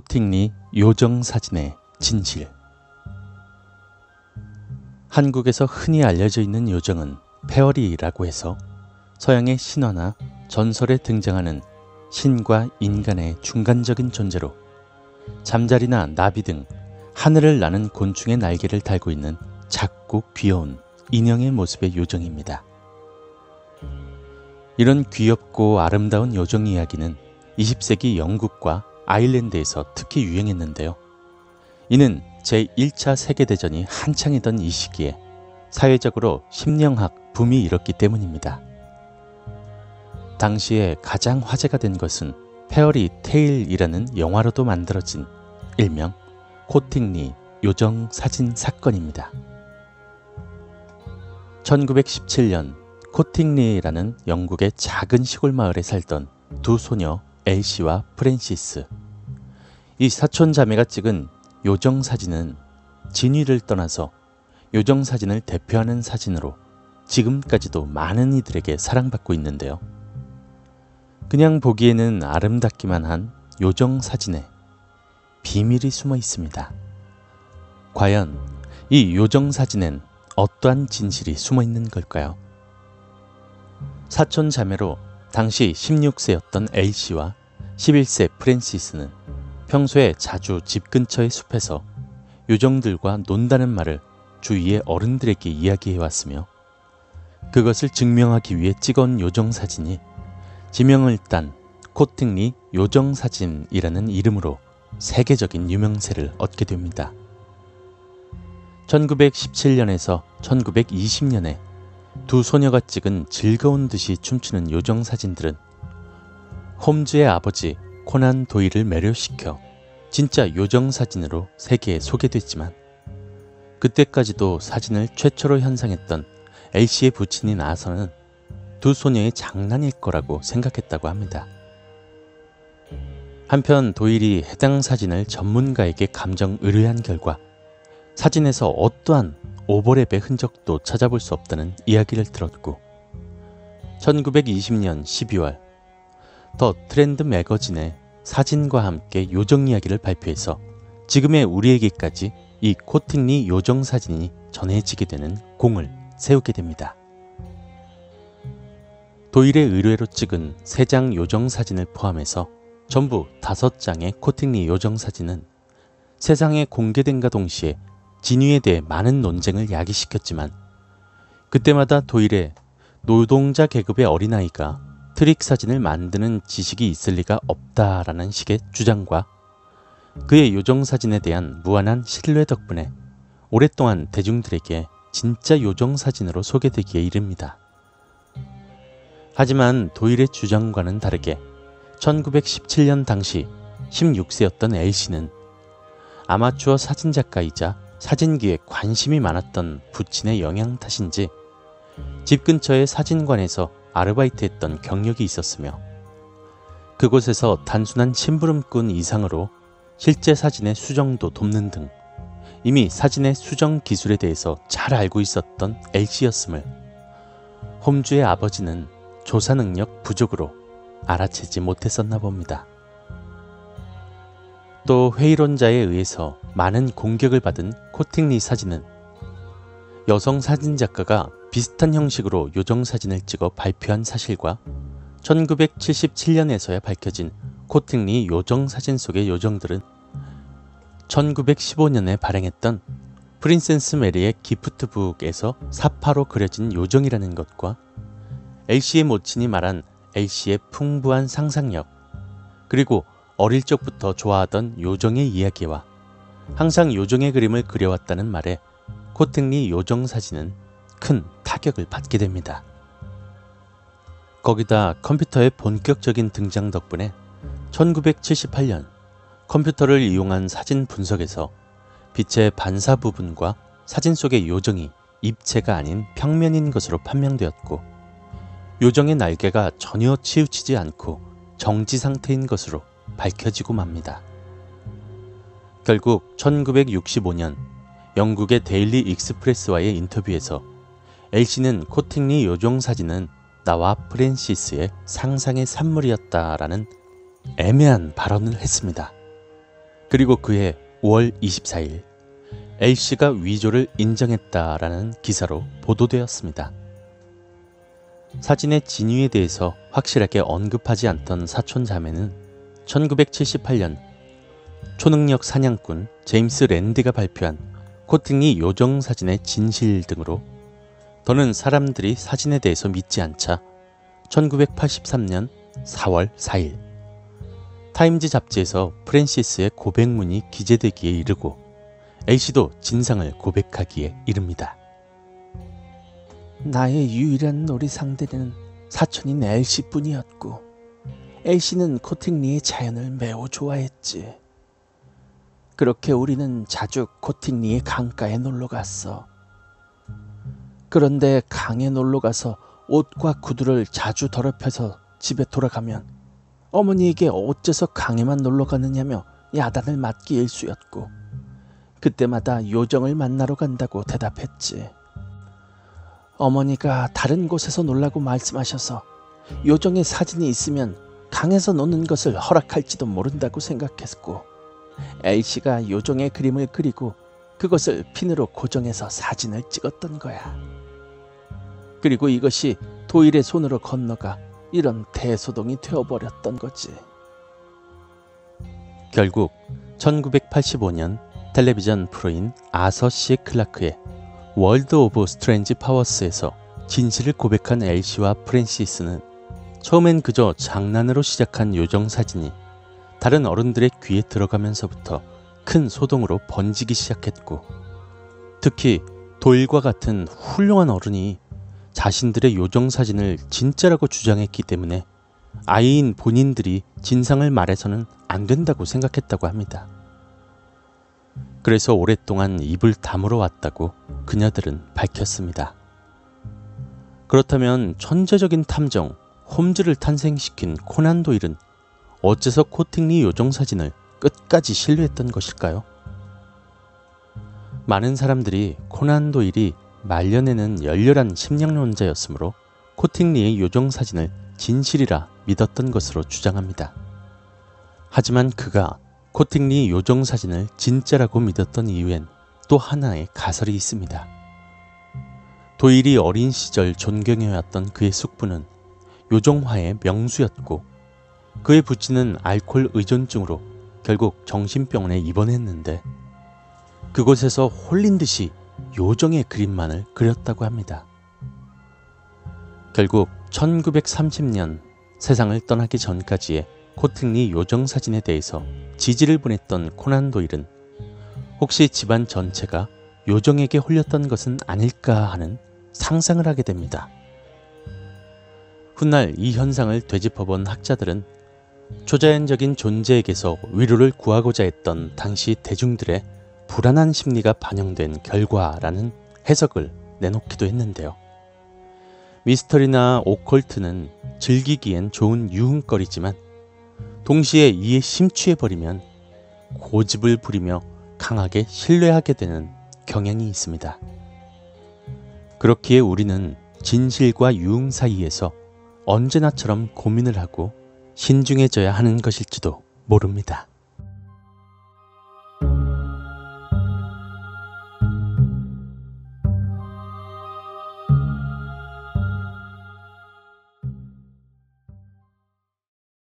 코팅리 요정 사진의 진실 한국에서 흔히 알려져 있는 요정은 페어리라고 해서 서양의 신화나 전설에 등장하는 신과 인간의 중간적인 존재로 잠자리나 나비 등 하늘을 나는 곤충의 날개를 달고 있는 작고 귀여운 인형의 모습의 요정입니다. 이런 귀엽고 아름다운 요정 이야기는 20세기 영국과 아일랜드에서 특히 유행했는데요. 이는 제1차 세계대전이 한창이던 이 시기에 사회적으로 심령학 붐이 일었기 때문입니다. 당시에 가장 화제가 된 것은 페어리 테일이라는 영화로도 만들어진 일명 코팅리 요정 사진 사건입니다. 1917년 코팅리라는 영국의 작은 시골 마을에 살던 두 소녀 엘시와 프랜시스. 이 사촌 자매가 찍은 요정 사진은 진위를 떠나서 요정 사진을 대표하는 사진으로 지금까지도 많은 이들에게 사랑받고 있는데요. 그냥 보기에는 아름답기만 한 요정 사진에 비밀이 숨어 있습니다. 과연 이 요정 사진엔 어떠한 진실이 숨어 있는 걸까요? 사촌 자매로 당시 16세였던 A씨와 11세 프랜시스는 평소에 자주 집 근처의 숲에서 요정들과 논다는 말을 주위의 어른들에게 이야기해왔으며 그것을 증명하기 위해 찍은 요정 사진이 지명을 딴 코팅리 요정 사진이라는 이름으로 세계적인 유명세를 얻게 됩니다. 1917년에서 1920년에 두 소녀가 찍은 즐거운 듯이 춤추는 요정 사진들은 홈즈의 아버지 코난 도일을 매료시켜 진짜 요정 사진으로 세계에 소개됐지만 그때까지도 사진을 최초로 현상했던 L씨의 부친인 아서는 두 소녀의 장난일 거라고 생각했다고 합니다. 한편 도일이 해당 사진을 전문가에게 감정 의뢰한 결과 사진에서 어떠한 오버랩의 흔적도 찾아볼 수 없다는 이야기를 들었고 1920년 12월 더 트렌드 매거진에 사진과 함께 요정 이야기를 발표해서 지금의 우리에게까지 이 코팅리 요정 사진이 전해지게 되는 공을 세우게 됩니다. 도일의 의뢰로 찍은 세장 요정 사진을 포함해서 전부 다섯 장의 코팅리 요정 사진은 세상에 공개됨과 동시에 진위에 대해 많은 논쟁을 야기시켰지만 그때마다 도일의 노동자 계급의 어린아이가 트릭 사진을 만드는 지식이 있을 리가 없다라는 식의 주장과 그의 요정 사진에 대한 무한한 신뢰 덕분에 오랫동안 대중들에게 진짜 요정 사진으로 소개되기에 이릅니다. 하지만 도일의 주장과는 다르게 1917년 당시 16세였던 L씨는 아마추어 사진작가이자 사진기에 관심이 많았던 부친의 영향 탓인지 집 근처의 사진관에서 아르바이트했던 경력이 있었으며 그곳에서 단순한 심부름꾼 이상으로 실제 사진의 수정도 돕는 등 이미 사진의 수정 기술에 대해서 잘 알고 있었던 L씨였음을 홈주의 아버지는 조사 능력 부족으로 알아채지 못했었나 봅니다. 또 회의론자에 의해서 많은 공격을 받은 코팅리 사진은 여성 사진 작가가 비슷한 형식으로 요정 사진을 찍어 발표한 사실과 1977년에서야 밝혀진 코팅리 요정 사진 속의 요정들은 1915년에 발행했던 프린세스 메리의 기프트북에서 사파로 그려진 요정이라는 것과 L씨의 모친이 말한 L씨의 풍부한 상상력, 그리고 어릴 적부터 좋아하던 요정의 이야기와 항상 요정의 그림을 그려왔다는 말에 코팅리 요정 사진은 큰 타격을 받게 됩니다. 거기다 컴퓨터의 본격적인 등장 덕분에 1978년 컴퓨터를 이용한 사진 분석에서 빛의 반사 부분과 사진 속의 요정이 입체가 아닌 평면인 것으로 판명되었고 요정의 날개가 전혀 치우치지 않고 정지 상태인 것으로 밝혀지고 맙니다. 결국 1965년 영국의 데일리 익스프레스와의 인터뷰에서 엘씨는 코팅리 요정 사진은 나와 프랜시스의 상상의 산물이었다라는 애매한 발언을 했습니다. 그리고 그해 5월 24일 L씨가 위조를 인정했다라는 기사로 보도되었습니다. 사진의 진위에 대해서 확실하게 언급하지 않던 사촌 자매는 1978년 초능력 사냥꾼 제임스 랜드가 발표한 코팅리 요정 사진의 진실 등으로 더는 사람들이 사진에 대해서 믿지 않자 1983년 4월 4일 타임즈 잡지에서 프랜시스의 고백문이 기재되기에 이르고 엘씨도 진상을 고백하기에 이릅니다. 나의 유일한 놀이 상대는 사촌인 엘씨뿐이었고 엘씨는 코팅리의 자연을 매우 좋아했지. 그렇게 우리는 자주 코팅리의 강가에 놀러 갔어. 그런데 강에 놀러 가서 옷과 구두를 자주 더럽혀서 집에 돌아가면 어머니에게 어째서 강에만 놀러 가느냐며 야단을 맞기 일쑤였고 그때마다 요정을 만나러 간다고 대답했지. 어머니가 다른 곳에서 놀라고 말씀하셔서 요정의 사진이 있으면 강에서 노는 것을 허락할지도 모른다고 생각했고 엘씨가 요정의 그림을 그리고 그것을 핀으로 고정해서 사진을 찍었던 거야. 그리고 이것이 도일의 손으로 건너가 이런 대소동이 되어버렸던 거지. 결국 1985년 텔레비전 프로인 아서 C 클라크의 World of Strange Powers에서 진실을 고백한 엘시와 프랜시스는 처음엔 그저 장난으로 시작한 요정 사진이 다른 어른들의 귀에 들어가면서부터 큰 소동으로 번지기 시작했고 특히 도일과 같은 훌륭한 어른이 자신들의 요정 사진을 진짜라고 주장했기 때문에 아이인 본인들이 진상을 말해서는 안 된다고 생각했다고 합니다. 그래서 오랫동안 입을 다물어 왔다고 그녀들은 밝혔습니다. 그렇다면 천재적인 탐정 홈즈를 탄생시킨 코난 도일은 어째서 코팅리 요정 사진을 끝까지 신뢰했던 것일까요? 많은 사람들이 코난 도일이 말년에는 열렬한 심량론자였으므로 코팅리의 요정 사진을 진실이라 믿었던 것으로 주장합니다. 하지만 그가 코팅리 요정 사진을 진짜라고 믿었던 이유엔 또 하나의 가설이 있습니다. 도일이 어린 시절 존경해왔던 그의 숙부는 요정화의 명수였고 그의 부친은 알코올 의존증으로 결국 정신병원에 입원했는데 그곳에서 홀린 듯이 요정의 그림만을 그렸다고 합니다. 결국 1930년 세상을 떠나기 전까지의 코팅리 요정 사진에 대해서 지지를 보냈던 코난 도일은 혹시 집안 전체가 요정에게 홀렸던 것은 아닐까 하는 상상을 하게 됩니다. 훗날 이 현상을 되짚어본 학자들은 초자연적인 존재에게서 위로를 구하고자 했던 당시 대중들의 불안한 심리가 반영된 결과라는 해석을 내놓기도 했는데요. 미스터리나 오컬트는 즐기기엔 좋은 유흥거리지만 동시에 이에 심취해버리면 고집을 부리며 강하게 신뢰하게 되는 경향이 있습니다. 그렇기에 우리는 진실과 유흥 사이에서 언제나처럼 고민을 하고 신중해져야 하는 것일지도 모릅니다.